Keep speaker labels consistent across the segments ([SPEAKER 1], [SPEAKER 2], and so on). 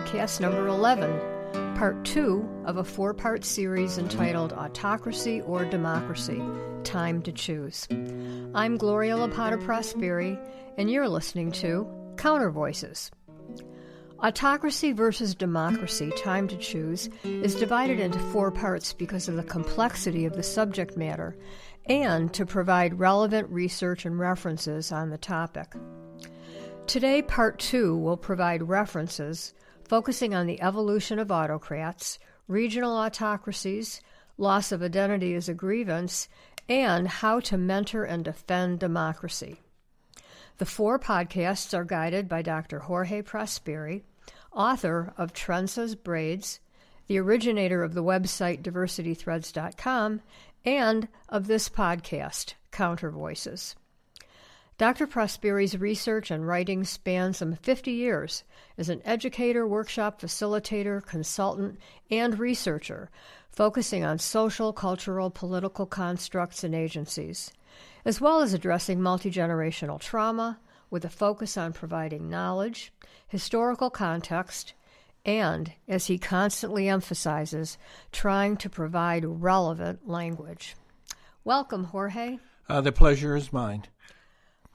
[SPEAKER 1] podcast number 11, part two of a four part series entitled Autocracy or Democracy Time to Choose. I'm Gloria Lapata Prosperi, and you're listening to Counter Voices. Autocracy versus Democracy Time to Choose is divided into four parts because of the complexity of the subject matter and to provide relevant research and references on the topic. Today, part two will provide references focusing on the evolution of autocrats, regional autocracies, loss of identity as a grievance, and how to mentor and defend democracy. The four podcasts are guided by Dr. Jorge Prosperi, author of Trenzas Braids, the originator of the website diversitythreads.com, and of this podcast, Counter Voices. Dr. Prosperi's research and writing span some 50 years as an educator, workshop facilitator, consultant, and researcher, focusing on social, cultural, political constructs and agencies, as well as addressing multi generational trauma with a focus on providing knowledge, historical context, and, as he constantly emphasizes, trying to provide relevant language. Welcome, Jorge.
[SPEAKER 2] Uh, the pleasure is mine.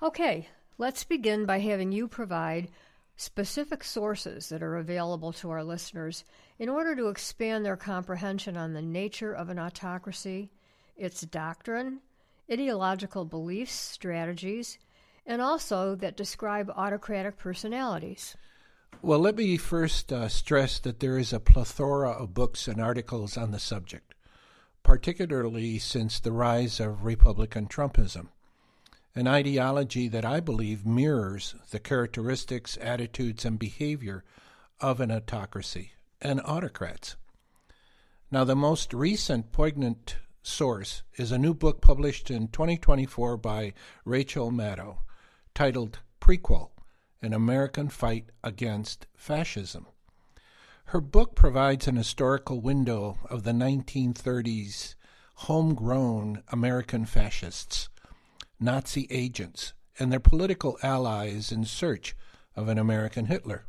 [SPEAKER 1] Okay, let's begin by having you provide specific sources that are available to our listeners in order to expand their comprehension on the nature of an autocracy, its doctrine, ideological beliefs, strategies, and also that describe autocratic personalities.
[SPEAKER 2] Well, let me first uh, stress that there is a plethora of books and articles on the subject, particularly since the rise of Republican Trumpism an ideology that I believe mirrors the characteristics, attitudes, and behavior of an autocracy and autocrats. Now, the most recent poignant source is a new book published in 2024 by Rachel Maddow titled Prequel An American Fight Against Fascism. Her book provides an historical window of the 1930s homegrown American fascists Nazi agents and their political allies in search of an American Hitler.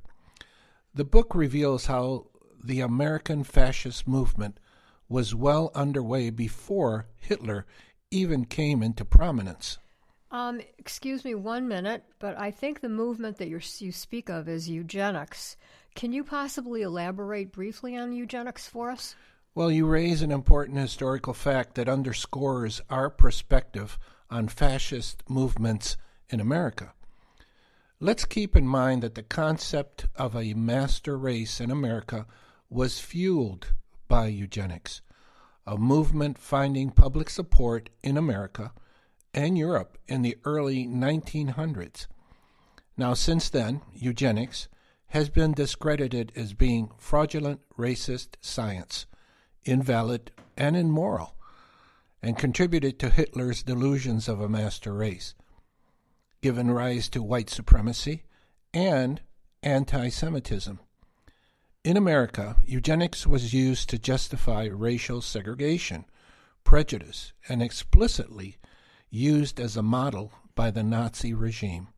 [SPEAKER 2] The book reveals how the American fascist movement was well underway before Hitler even came into prominence.
[SPEAKER 1] Um, excuse me one minute, but I think the movement that you speak of is eugenics. Can you possibly elaborate briefly on eugenics for us?
[SPEAKER 2] Well, you raise an important historical fact that underscores our perspective on fascist movements in America. Let's keep in mind that the concept of a master race in America was fueled by eugenics, a movement finding public support in America and Europe in the early 1900s. Now, since then, eugenics has been discredited as being fraudulent racist science, invalid, and immoral and contributed to Hitler's delusions of a master race, given rise to white supremacy and anti Semitism. In America, eugenics was used to justify racial segregation, prejudice, and explicitly used as a model by the Nazi regime.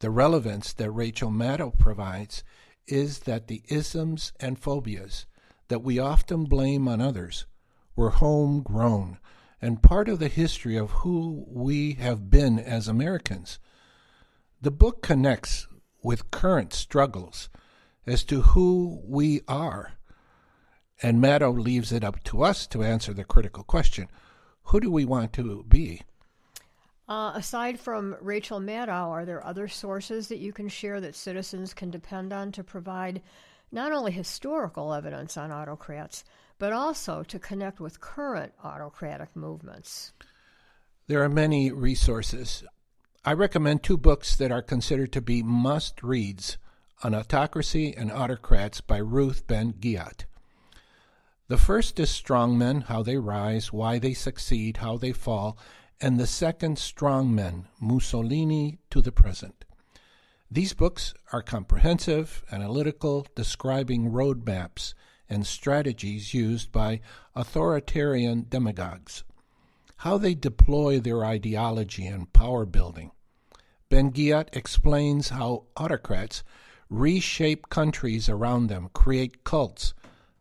[SPEAKER 2] The relevance that Rachel Maddow provides is that the isms and phobias that we often blame on others were homegrown and part of the history of who we have been as Americans. The book connects with current struggles as to who we are. And Maddow leaves it up to us to answer the critical question who do we want to be?
[SPEAKER 1] Uh, aside from Rachel Maddow, are there other sources that you can share that citizens can depend on to provide not only historical evidence on autocrats, but also to connect with current autocratic movements.
[SPEAKER 2] There are many resources. I recommend two books that are considered to be must reads on autocracy and autocrats by Ruth Ben Ghiat. The first is Strongmen How They Rise, Why They Succeed, How They Fall, and the second, Strongmen Mussolini to the Present. These books are comprehensive, analytical, describing roadmaps and strategies used by authoritarian demagogues, how they deploy their ideology and power building. Ben Ghiat explains how autocrats reshape countries around them, create cults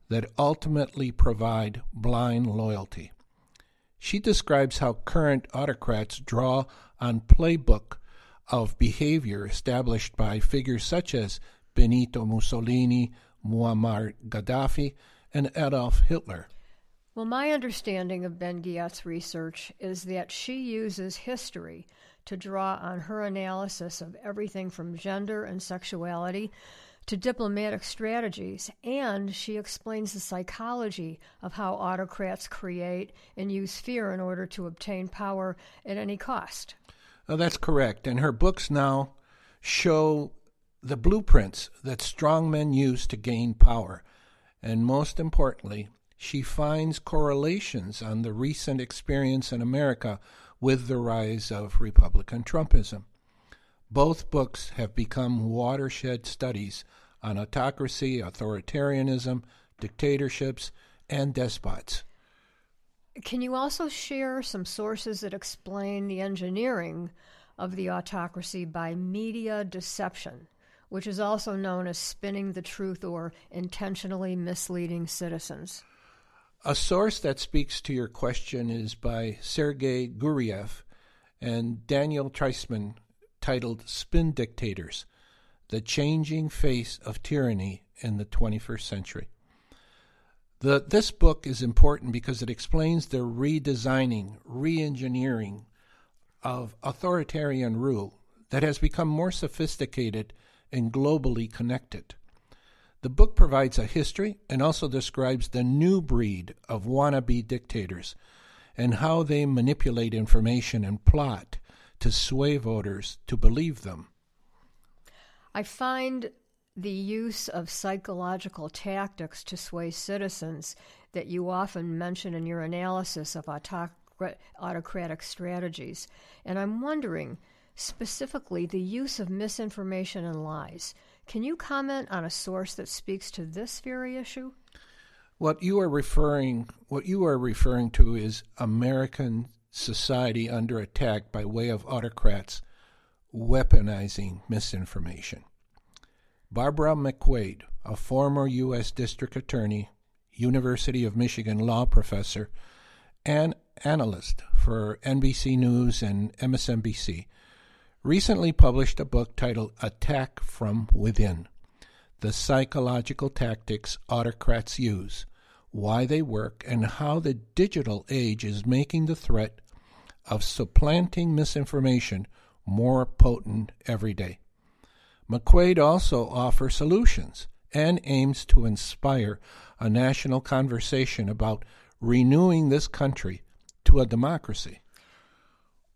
[SPEAKER 2] that ultimately provide blind loyalty. She describes how current autocrats draw on playbook of behavior established by figures such as Benito Mussolini, Muammar Gaddafi, and Adolf Hitler.
[SPEAKER 1] Well, my understanding of Ben Ghiat's research is that she uses history to draw on her analysis of everything from gender and sexuality to diplomatic strategies, and she explains the psychology of how autocrats create and use fear in order to obtain power at any cost.
[SPEAKER 2] Oh, that's correct. And her books now show the blueprints that strong men use to gain power. And most importantly, she finds correlations on the recent experience in America with the rise of Republican Trumpism. Both books have become watershed studies on autocracy, authoritarianism, dictatorships, and despots.
[SPEAKER 1] Can you also share some sources that explain the engineering of the autocracy by media deception, which is also known as spinning the truth or intentionally misleading citizens?
[SPEAKER 2] A source that speaks to your question is by Sergei Guriev and Daniel Treisman, titled Spin Dictators The Changing Face of Tyranny in the 21st Century. The, this book is important because it explains the redesigning, re engineering of authoritarian rule that has become more sophisticated and globally connected. The book provides a history and also describes the new breed of wannabe dictators and how they manipulate information and plot to sway voters to believe them.
[SPEAKER 1] I find the use of psychological tactics to sway citizens that you often mention in your analysis of autocratic strategies. And I'm wondering specifically the use of misinformation and lies. Can you comment on a source that speaks to this very issue?
[SPEAKER 2] What you are referring what you are referring to is American society under attack by way of autocrats weaponizing misinformation. Barbara McQuade, a former U.S. District Attorney, University of Michigan law professor, and analyst for NBC News and MSNBC, recently published a book titled Attack from Within The Psychological Tactics Autocrats Use, Why They Work, and How the Digital Age is Making the Threat of Supplanting Misinformation More Potent Every Day. McQuade also offers solutions and aims to inspire a national conversation about renewing this country to a democracy.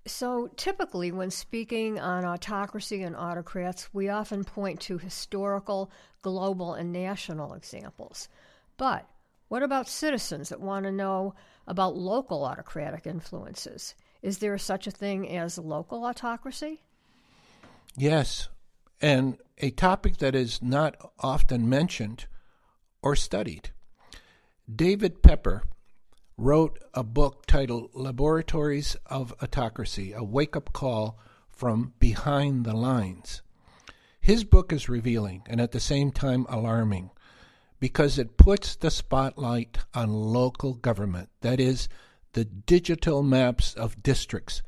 [SPEAKER 1] So, typically, when speaking on autocracy and autocrats, we often point to historical, global, and national examples. But what about citizens that want to know about local autocratic influences? Is there such a thing as local autocracy?
[SPEAKER 2] Yes, and a topic that is not often mentioned or studied. David Pepper wrote a book titled Laboratories of Autocracy A Wake Up Call from Behind the Lines. His book is revealing and at the same time alarming because it puts the spotlight on local government, that is, the digital maps of districts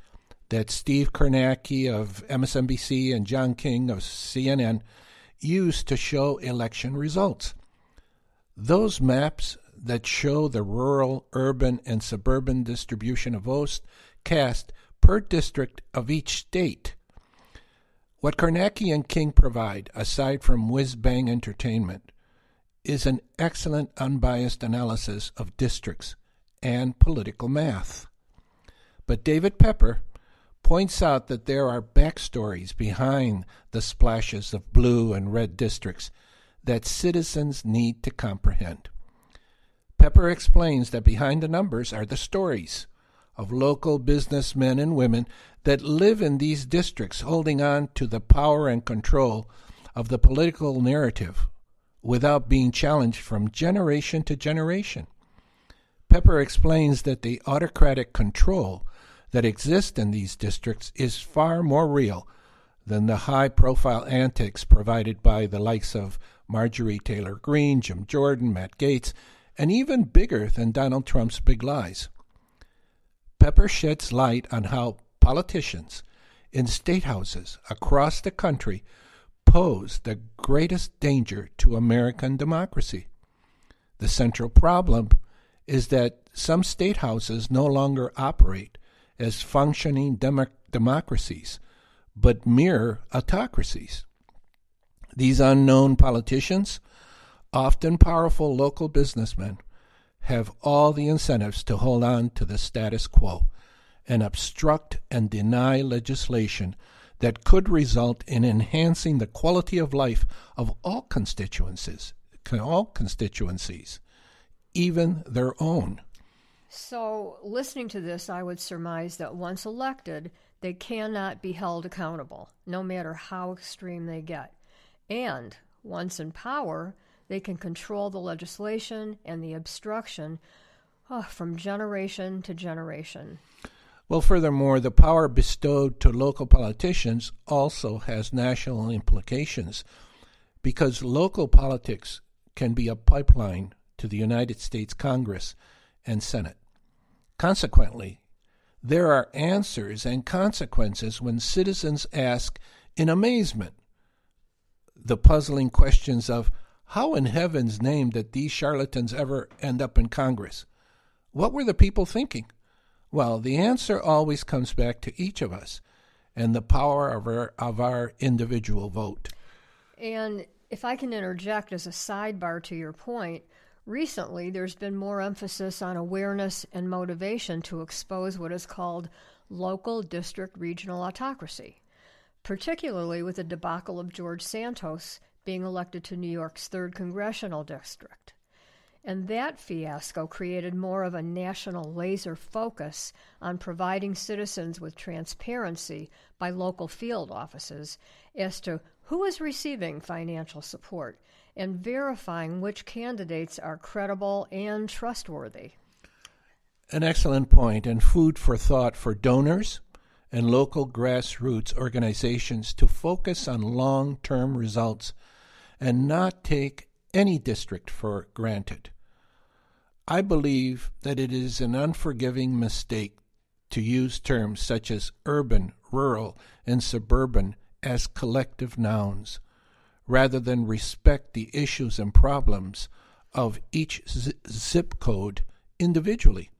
[SPEAKER 2] that Steve Kornacki of MSNBC and John King of CNN used to show election results. Those maps that show the rural, urban, and suburban distribution of votes cast per district of each state. What Kornacki and King provide, aside from whiz bang entertainment, is an excellent unbiased analysis of districts and political math. But David Pepper points out that there are backstories behind the splashes of blue and red districts that citizens need to comprehend. Pepper explains that behind the numbers are the stories of local businessmen and women that live in these districts, holding on to the power and control of the political narrative without being challenged from generation to generation. Pepper explains that the autocratic control that exists in these districts is far more real than the high profile antics provided by the likes of Marjorie Taylor Greene, Jim Jordan, Matt Gaetz, and even bigger than Donald Trump's big lies. Pepper sheds light on how politicians in state houses across the country pose the greatest danger to American democracy. The central problem is that some state houses no longer operate as functioning dem- democracies, but mere autocracies. These unknown politicians, often powerful local businessmen, have all the incentives to hold on to the status quo and obstruct and deny legislation that could result in enhancing the quality of life of all constituencies, all constituencies, even their own.
[SPEAKER 1] So, listening to this, I would surmise that once elected, they cannot be held accountable, no matter how extreme they get. And once in power, they can control the legislation and the obstruction oh, from generation to generation.
[SPEAKER 2] Well, furthermore, the power bestowed to local politicians also has national implications because local politics can be a pipeline to the United States Congress and Senate. Consequently, there are answers and consequences when citizens ask in amazement the puzzling questions of how in heaven's name did these charlatans ever end up in Congress? What were the people thinking? Well, the answer always comes back to each of us and the power of our, of our individual vote.
[SPEAKER 1] And if I can interject as a sidebar to your point, recently there's been more emphasis on awareness and motivation to expose what is called local district regional autocracy, particularly with the debacle of George Santos being elected to New York's 3rd Congressional District. And that fiasco created more of a national laser focus on providing citizens with transparency by local field offices as to who is receiving financial support and verifying which candidates are credible and trustworthy.
[SPEAKER 2] An excellent point and food for thought for donors and local grassroots organizations to focus on long term results and not take any district for granted. I believe that it is an unforgiving mistake to use terms such as urban, rural, and suburban as collective nouns, rather than respect the issues and problems of each zip code individually.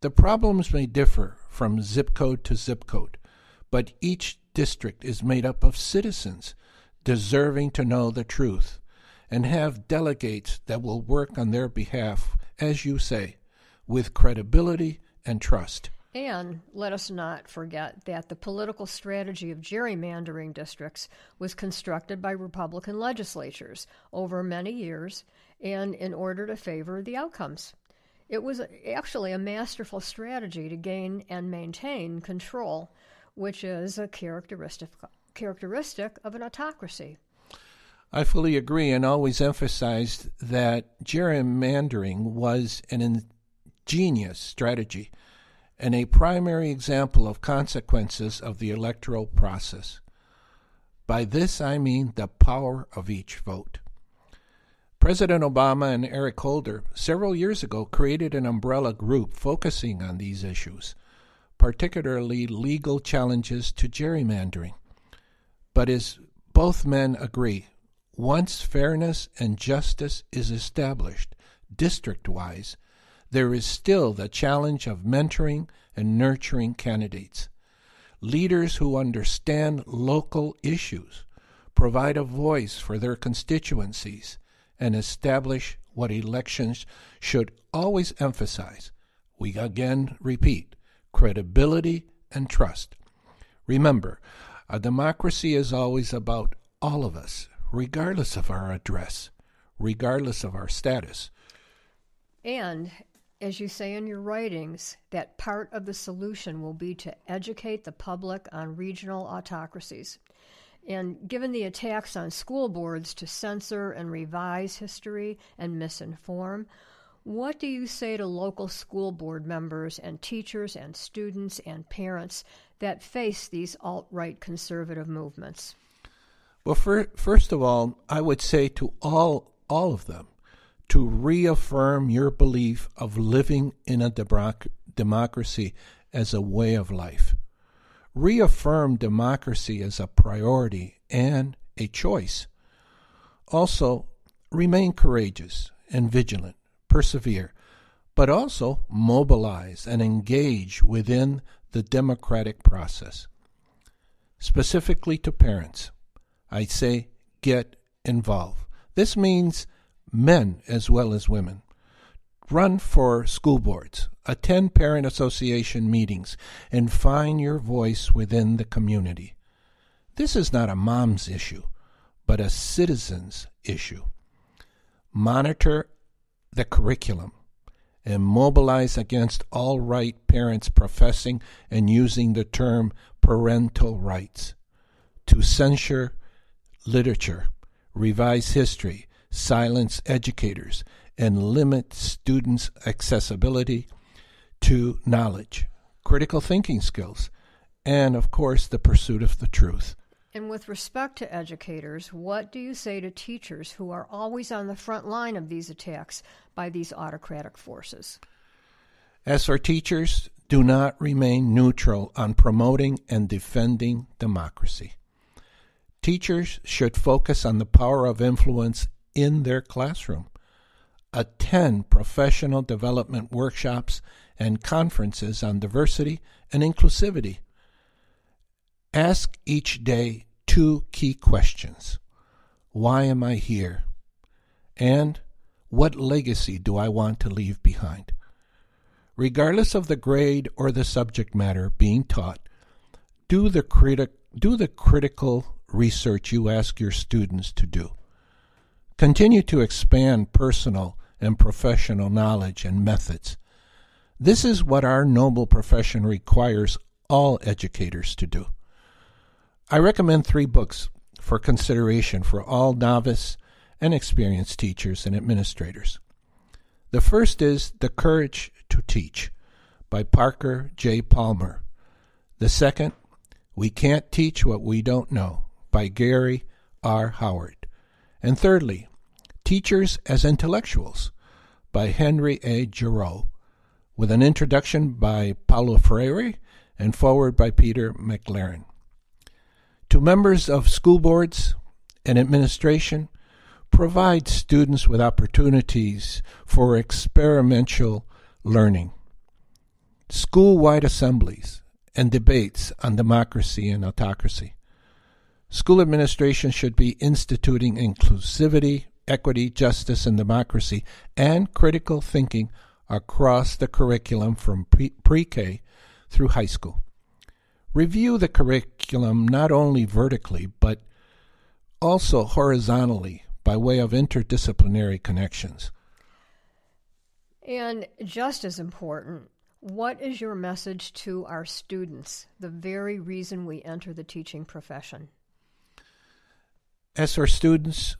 [SPEAKER 2] The problems may differ from zip code to zip code, but each district is made up of citizens deserving to know the truth and have delegates that will work on their behalf as you say, with credibility and trust.
[SPEAKER 1] And let us not forget that the political strategy of gerrymandering districts was constructed by Republican legislatures over many years and in order to favor the outcomes. It was actually a masterful strategy to gain and maintain control, which is a characteristic, characteristic of an autocracy.
[SPEAKER 2] I fully agree and always emphasized that gerrymandering was an ingenious strategy and a primary example of consequences of the electoral process. By this I mean the power of each vote. President Obama and Eric Holder several years ago created an umbrella group focusing on these issues, particularly legal challenges to gerrymandering. But as both men agree, once fairness and justice is established district wise, there is still the challenge of mentoring and nurturing candidates. Leaders who understand local issues, provide a voice for their constituencies, and establish what elections should always emphasize. We again repeat credibility and trust. Remember, a democracy is always about all of us regardless of our address, regardless of our status.
[SPEAKER 1] And as you say in your writings, that part of the solution will be to educate the public on regional autocracies. And given the attacks on school boards to censor and revise history and misinform, What do you say to local school board members and teachers and students and parents that face these alt right conservative movements?
[SPEAKER 2] Well, for, first of all, I would say to all, all of them to reaffirm your belief of living in a democ- democracy as a way of life. Reaffirm democracy as a priority and a choice. Also, remain courageous and vigilant persevere, but also mobilize and engage within the democratic process. Specifically to parents, I say get involved. This means men as well as women. Run for school boards, attend parent association meetings, and find your voice within the community. This is not a mom's issue, but a citizen's issue. Monitor the curriculum and mobilize against all right parents professing and using the term parental rights, to censure literature, revise history, silence educators, and limit students' accessibility to knowledge, critical thinking skills, and, of course, the pursuit of the truth.
[SPEAKER 1] And with respect to educators, what do you say to teachers who are always on the front line of these attacks by these autocratic forces?
[SPEAKER 2] As for teachers, do not remain neutral on promoting and defending democracy. Teachers should focus on the power of influence in their classroom. Attend professional development workshops and conferences on diversity and inclusivity Ask each day two key questions Why am I here? And what legacy do I want to leave behind? Regardless of the grade or the subject matter being taught, do the, criti- do the critical research you ask your students to do. Continue to expand personal and professional knowledge and methods. This is what our noble profession requires all educators to do. I recommend three books for consideration for all novice and experienced teachers and administrators. The first is The Courage to Teach by Parker J. Palmer. The second, We Can't Teach What We Don't Know by Gary R. Howard. And thirdly, Teachers as Intellectuals by Henry A. Giroux, with an introduction by Paulo Freire and forward by Peter McLaren. To members of school boards and administration, provide students with opportunities for experiential learning. School wide assemblies and debates on democracy and autocracy. School administration should be instituting inclusivity, equity, justice, and democracy and critical thinking across the curriculum from pre K through high school review the curriculum not only vertically, but also horizontally by way of interdisciplinary connections.
[SPEAKER 1] And just as important, what is your message to our students, the very reason we enter the teaching profession?
[SPEAKER 2] As for students,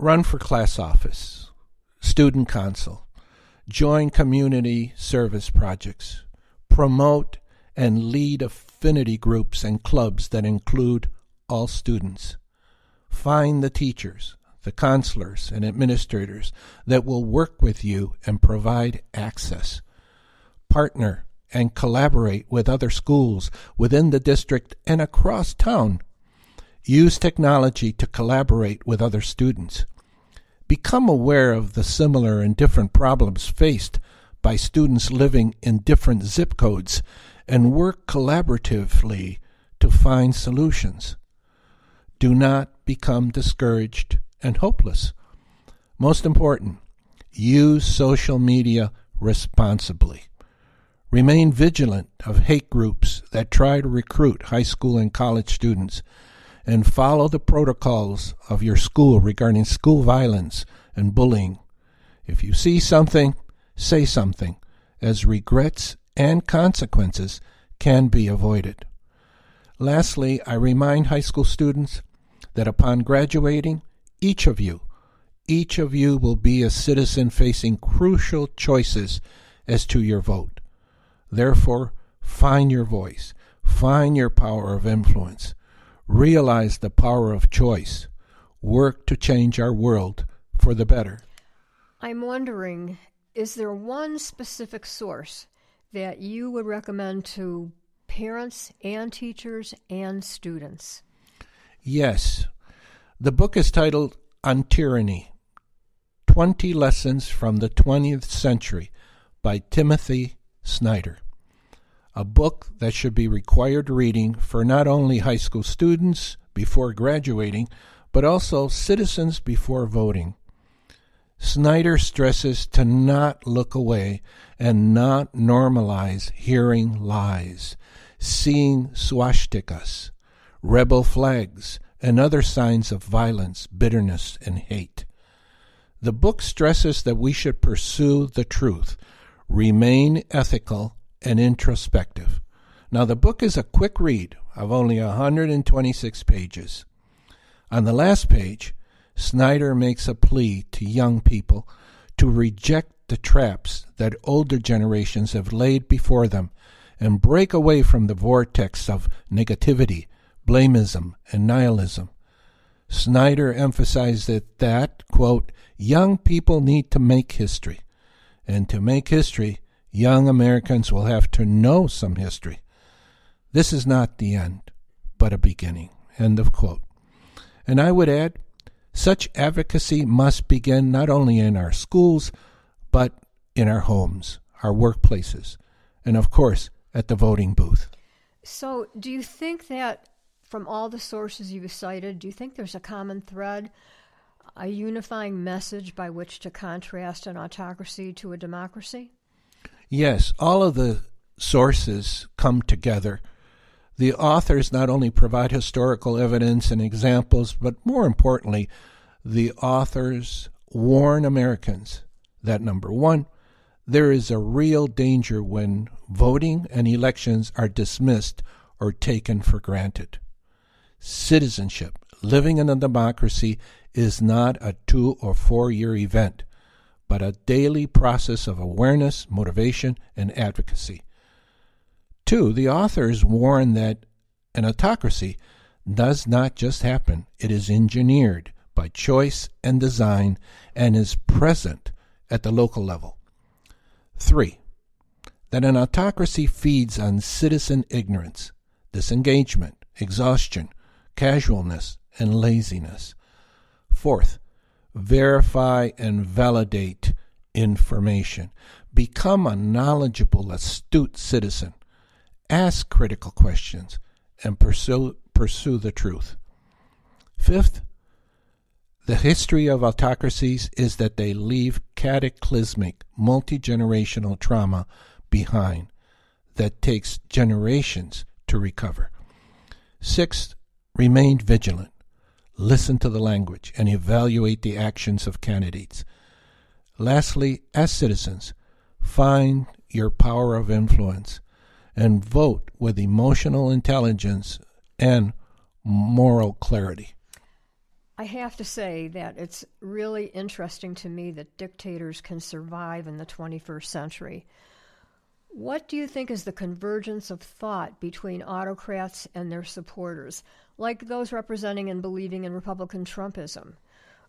[SPEAKER 2] run for class office, student council, join community service projects, promote and lead affinity groups and clubs that include all students. Find the teachers, the counselors, and administrators that will work with you and provide access. Partner and collaborate with other schools within the district and across town. Use technology to collaborate with other students. Become aware of the similar and different problems faced by students living in different zip codes and work collaboratively to find solutions. Do not become discouraged and hopeless. Most important, use social media responsibly. Remain vigilant of hate groups that try to recruit high school and college students, and follow the protocols of your school regarding school violence and bullying. If you see something, say something, as regrets and consequences can be avoided. Lastly, I remind high school students that upon graduating, each of you, each of you will be a citizen facing crucial choices as to your vote. Therefore, find your voice, find your power of influence, realize the power of choice, work to change our world for the better.
[SPEAKER 1] I'm wondering is there one specific source that you would recommend to parents and teachers and students?
[SPEAKER 2] Yes. The book is titled On Tyranny 20 Lessons from the 20th Century by Timothy Snyder. A book that should be required reading for not only high school students before graduating, but also citizens before voting. Snyder stresses to not look away and not normalize hearing lies, seeing swastikas, rebel flags, and other signs of violence, bitterness, and hate. The book stresses that we should pursue the truth, remain ethical and introspective. Now, the book is a quick read of only 126 pages. On the last page, Snyder makes a plea to young people to reject the traps that older generations have laid before them and break away from the vortex of negativity, blameism, and nihilism. Snyder emphasized that, that, quote, young people need to make history. And to make history, young Americans will have to know some history. This is not the end, but a beginning. End of quote. And I would add, such advocacy must begin not only in our schools, but in our homes, our workplaces, and of course, at the voting booth.
[SPEAKER 1] So, do you think that from all the sources you've cited, do you think there's a common thread, a unifying message by which to contrast an autocracy to a democracy?
[SPEAKER 2] Yes, all of the sources come together. The authors not only provide historical evidence and examples, but more importantly, the authors warn Americans that number one, there is a real danger when voting and elections are dismissed or taken for granted. Citizenship, living in a democracy, is not a two or four year event, but a daily process of awareness, motivation, and advocacy. Two, the authors warn that an autocracy does not just happen, it is engineered by choice and design and is present at the local level. Three, that an autocracy feeds on citizen ignorance, disengagement, exhaustion, casualness, and laziness. Fourth, verify and validate information. Become a knowledgeable, astute citizen. Ask critical questions and pursue, pursue the truth. Fifth, the history of autocracies is that they leave cataclysmic, multi generational trauma behind that takes generations to recover. Sixth, remain vigilant. Listen to the language and evaluate the actions of candidates. Lastly, as citizens, find your power of influence and vote with emotional intelligence and moral clarity.
[SPEAKER 1] I have to say that it's really interesting to me that dictators can survive in the 21st century. What do you think is the convergence of thought between autocrats and their supporters, like those representing and believing in Republican Trumpism?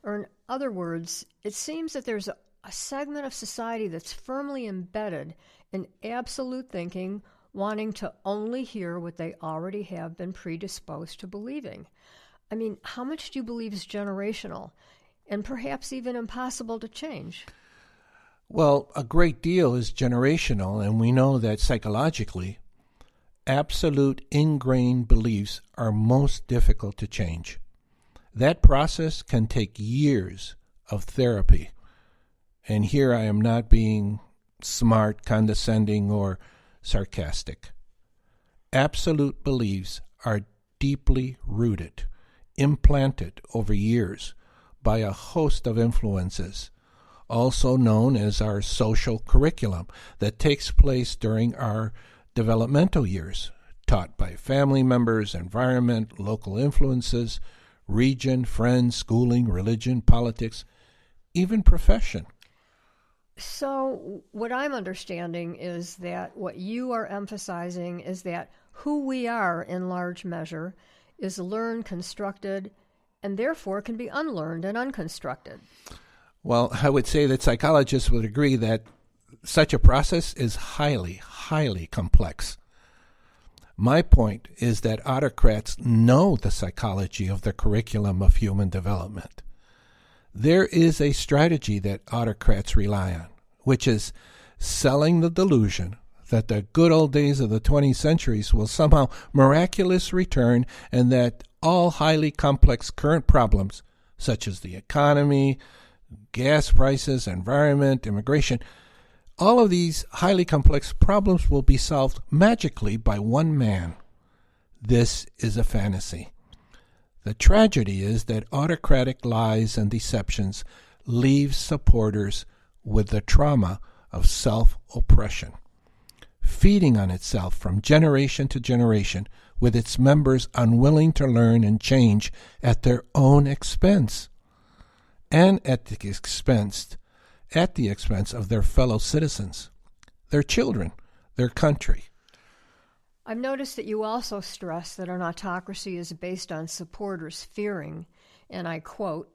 [SPEAKER 1] Or, in other words, it seems that there's a, segment of society that's firmly embedded in absolute thinking wanting to only hear what they already have been predisposed to believing. I mean, how much do you believe is generational and perhaps even impossible to change?
[SPEAKER 2] Well, a great deal is generational, and we know that psychologically, absolute ingrained beliefs are most difficult to change. That process can take years of therapy. And here I am not being smart, condescending, or sarcastic. Absolute beliefs are deeply rooted, implanted over years by a host of influences, also known as our social curriculum, that takes place during our developmental years, taught by family members, environment, local influences, region, friends, schooling, religion, politics, even profession.
[SPEAKER 1] So, what I'm understanding is that what you are emphasizing is that who we are in large measure is learned, constructed, and therefore can be unlearned and unconstructed.
[SPEAKER 2] Well, I would say that psychologists would agree that such a process is highly, highly complex. My point is that autocrats know the psychology of the curriculum of human development. There is a strategy that autocrats rely on, which is selling the delusion that the good old days of the 20th centuries will somehow miraculously return and that all highly complex current problems, such as the economy, gas prices, environment, immigration, all of these highly complex problems will be solved magically by one man. This is a fantasy. The tragedy is that autocratic lies and deceptions leave supporters with the trauma of self oppression, feeding on itself from generation to generation, with its members unwilling to learn and change at their own expense and at the expense at the expense of their fellow citizens, their children, their country.
[SPEAKER 1] I've noticed that you also stress that an autocracy is based on supporters fearing, and I quote,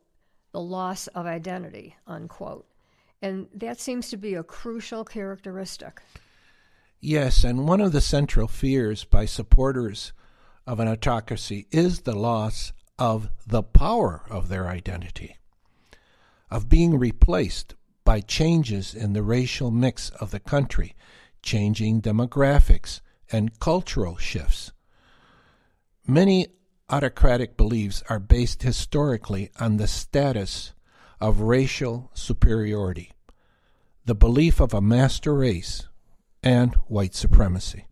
[SPEAKER 1] the loss of identity, unquote. And that seems to be a crucial characteristic.
[SPEAKER 2] Yes, and one of the central fears by supporters of an autocracy is the loss of the power of their identity, of being replaced by changes in the racial mix of the country, changing demographics, and cultural shifts. Many autocratic beliefs are based historically on the status of racial superiority, the belief of a master race, and white supremacy.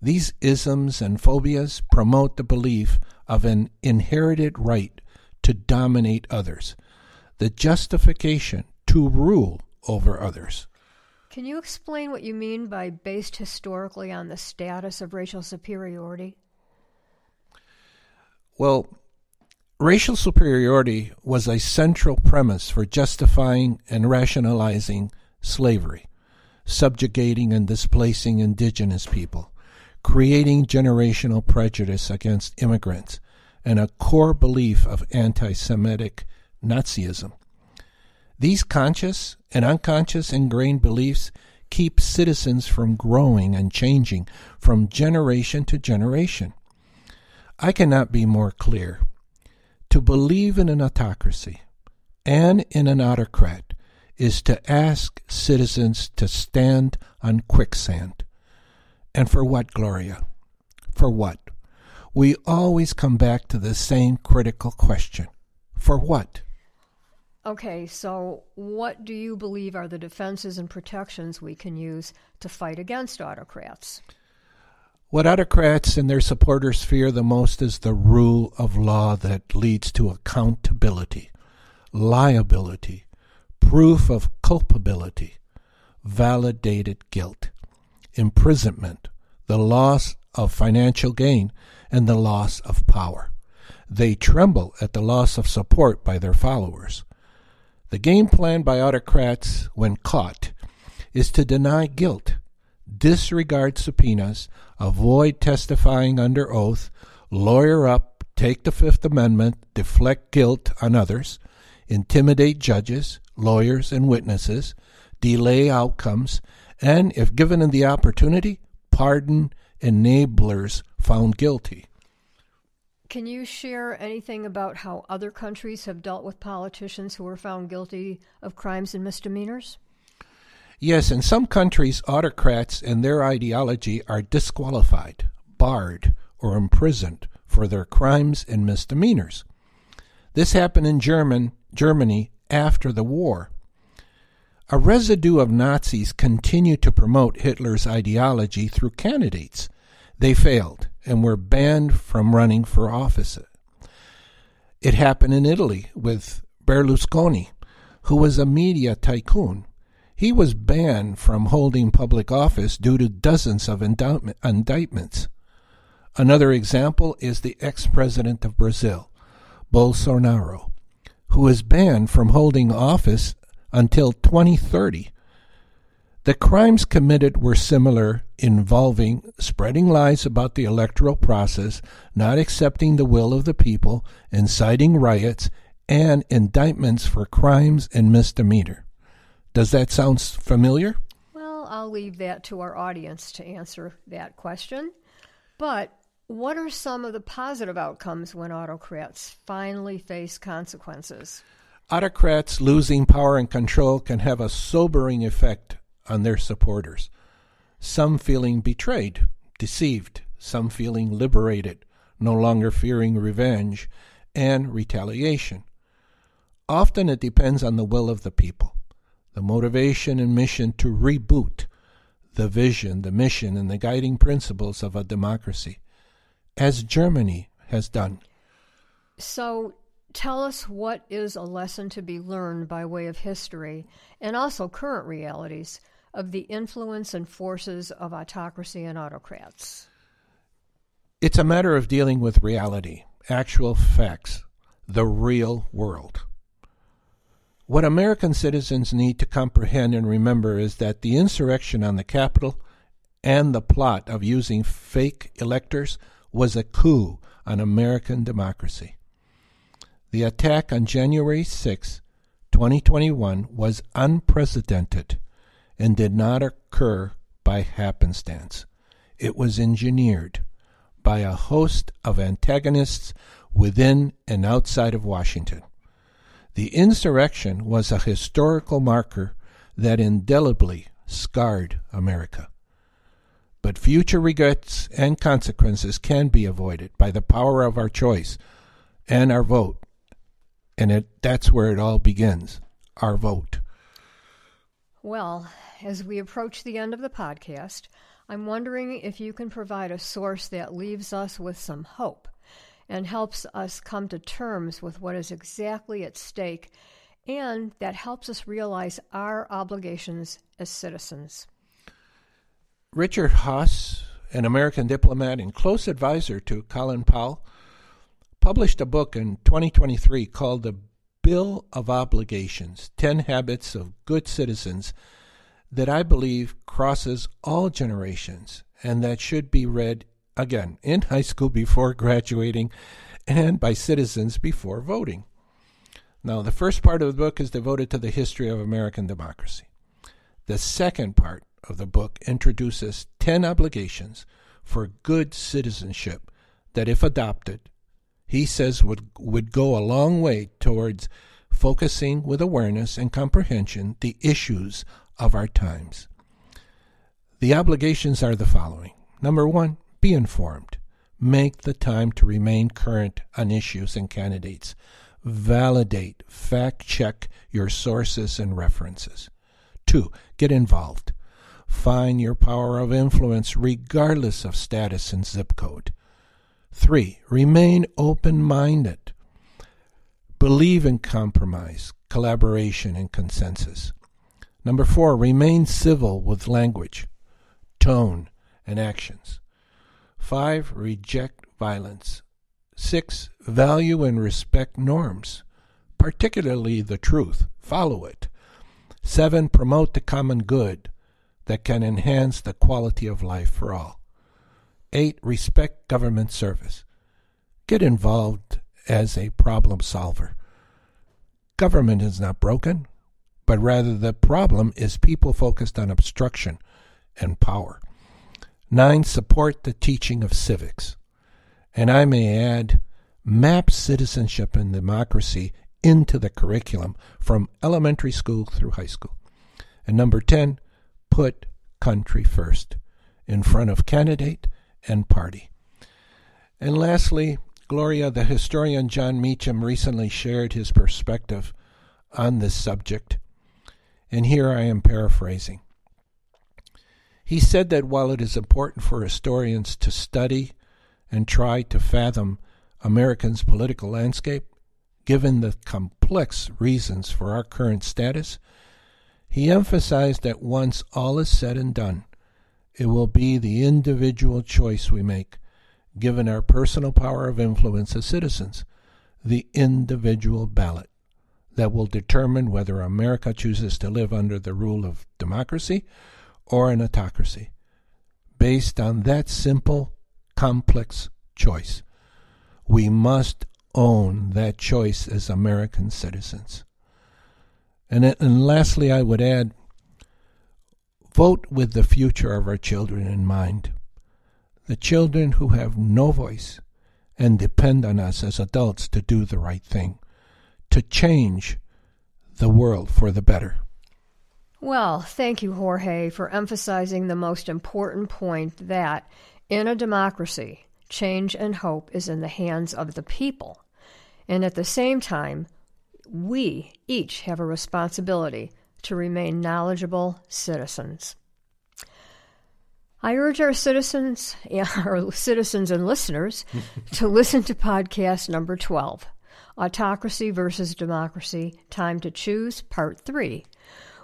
[SPEAKER 2] These isms and phobias promote the belief of an inherited right to dominate others, the justification to rule over others.
[SPEAKER 1] Can you explain what you mean by based historically on the status of racial superiority?
[SPEAKER 2] Well, racial superiority was a central premise for justifying and rationalizing slavery, subjugating and displacing indigenous people, creating generational prejudice against immigrants, and a core belief of anti Semitic Nazism. These conscious and unconscious ingrained beliefs keep citizens from growing and changing from generation to generation. I cannot be more clear. To believe in an autocracy and in an autocrat is to ask citizens to stand on quicksand. And for what, Gloria? For what? We always come back to the same critical question. For what?
[SPEAKER 1] Okay, so what do you believe are the defenses and protections we can use to fight against autocrats?
[SPEAKER 2] What autocrats and their supporters fear the most is the rule of law that leads to accountability, liability, proof of culpability, validated guilt, imprisonment, the loss of financial gain, and the loss of power. They tremble at the loss of support by their followers. The game plan by autocrats, when caught, is to deny guilt, disregard subpoenas, avoid testifying under oath, lawyer up, take the Fifth Amendment, deflect guilt on others, intimidate judges, lawyers, and witnesses, delay outcomes, and, if given the opportunity, pardon enablers found guilty.
[SPEAKER 1] Can you share anything about how other countries have dealt with politicians who were found guilty of crimes and misdemeanors?
[SPEAKER 2] Yes, in some countries, autocrats and their ideology are disqualified, barred, or imprisoned for their crimes and misdemeanors. This happened in German, Germany after the war. A residue of Nazis continued to promote Hitler's ideology through candidates. They failed and were banned from running for office. It happened in Italy with Berlusconi, who was a media tycoon. He was banned from holding public office due to dozens of indictments. Another example is the ex president of Brazil, Bolsonaro, who is banned from holding office until 2030. The crimes committed were similar, involving spreading lies about the electoral process, not accepting the will of the people, inciting riots, and indictments for crimes and misdemeanor. Does that sound familiar?
[SPEAKER 1] Well, I'll leave that to our audience to answer that question. But what are some of the positive outcomes when autocrats finally face consequences?
[SPEAKER 2] Autocrats losing power and control can have a sobering effect on their supporters. Some feeling betrayed, deceived, some feeling liberated, no longer fearing revenge and retaliation. Often it depends on the will of the people, the motivation and mission to reboot the vision, the mission, and the guiding principles of a democracy, as Germany has done.
[SPEAKER 1] So, tell us what is a lesson to be learned by way of history and also current realities of the influence and forces of autocracy and autocrats?
[SPEAKER 2] It's a matter of dealing with reality, actual facts, the real world. What American citizens need to comprehend and remember is that the insurrection on the Capitol and the plot of using fake electors was a coup on American democracy. The attack on January 6, 2021 was unprecedented and did not occur by happenstance. It was engineered by a host of antagonists within and outside of Washington. The insurrection was a historical marker that indelibly scarred America. But future regrets and consequences can be avoided by the power of our choice and our vote. And it, that's where it all begins our vote.
[SPEAKER 1] Well, as we approach the end of the podcast, I'm wondering if you can provide a source that leaves us with some hope and helps us come to terms with what is exactly at stake and that helps us realize our obligations as citizens.
[SPEAKER 2] Richard Haass, an American diplomat and close advisor to Colin Powell, published a book in 2023 called The Bill of Obligations 10 Habits of Good Citizens that I believe crosses all generations and that should be read again in high school before graduating and by citizens before voting. Now, the first part of the book is devoted to the history of American democracy. The second part of the book introduces 10 obligations for good citizenship that, if adopted, he says would, would go a long way towards focusing with awareness and comprehension the issues of our times. The obligations are the following. Number one, be informed. Make the time to remain current on issues and candidates. Validate, fact check your sources and references. Two, get involved. Find your power of influence regardless of status and zip code. Three, remain open minded. Believe in compromise, collaboration, and consensus. Number four, remain civil with language, tone, and actions. Five, reject violence. Six, value and respect norms, particularly the truth. Follow it. Seven, promote the common good that can enhance the quality of life for all. Eight, respect government service. Get involved as a problem solver. Government is not broken but rather the problem is people focused on obstruction and power. Nine, support the teaching of civics. And I may add, map citizenship and democracy into the curriculum from elementary school through high school. And number 10, put country first in front of candidate and party. And lastly, Gloria, the historian Jon Meacham recently shared his perspective on this subject and here I am paraphrasing. He said that while it is important for historians to study and try to fathom Americans' political landscape, given the complex reasons for our current status, he emphasized that once all is said and done, it will be the individual choice we make, given our personal power of influence as citizens, the individual ballot. that will determine whether America chooses to live under the rule of democracy or an autocracy, based on that simple, complex choice. We must own that choice as American citizens. And, and lastly, I would add vote with the future of our children in mind. The children who have no voice and depend on us as adults to do the right thing, to change the world for the better.
[SPEAKER 1] Well, thank you, Jorge, for emphasizing the most important point that in a democracy, change and hope is in the hands of the people. And at the same time, we each have a responsibility to remain knowledgeable citizens. I urge our citizens, our citizens and listeners, to listen to podcast number 12, Autocracy versus Democracy Time to Choose, Part 3,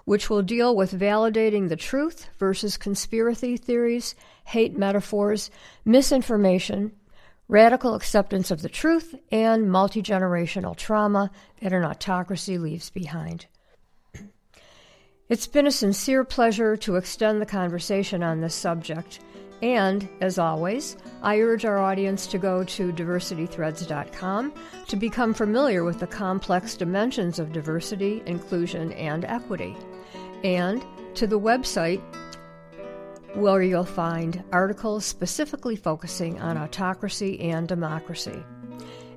[SPEAKER 1] which will deal with validating the truth versus conspiracy theories, hate metaphors, misinformation, radical acceptance of the truth, and multi generational trauma that an autocracy leaves behind. It's been a sincere pleasure to extend the conversation on this subject. And, as always, I urge our audience to go to diversitythreads.com to become familiar with the complex dimensions of diversity, inclusion, and equity, and to the website where you'll find articles specifically focusing on autocracy and democracy.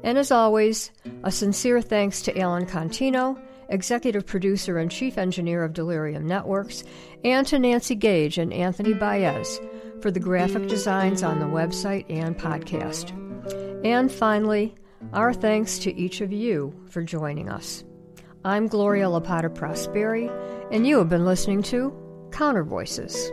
[SPEAKER 1] And as always, a sincere thanks to Alan Contino executive producer and chief engineer of Delirium Networks, and to Nancy Gage and Anthony Baez for the graphic designs on the website and podcast. And finally, our thanks to each of you for joining us. I'm Gloria Lapata Prosperi, and you have been listening to Counter Voices.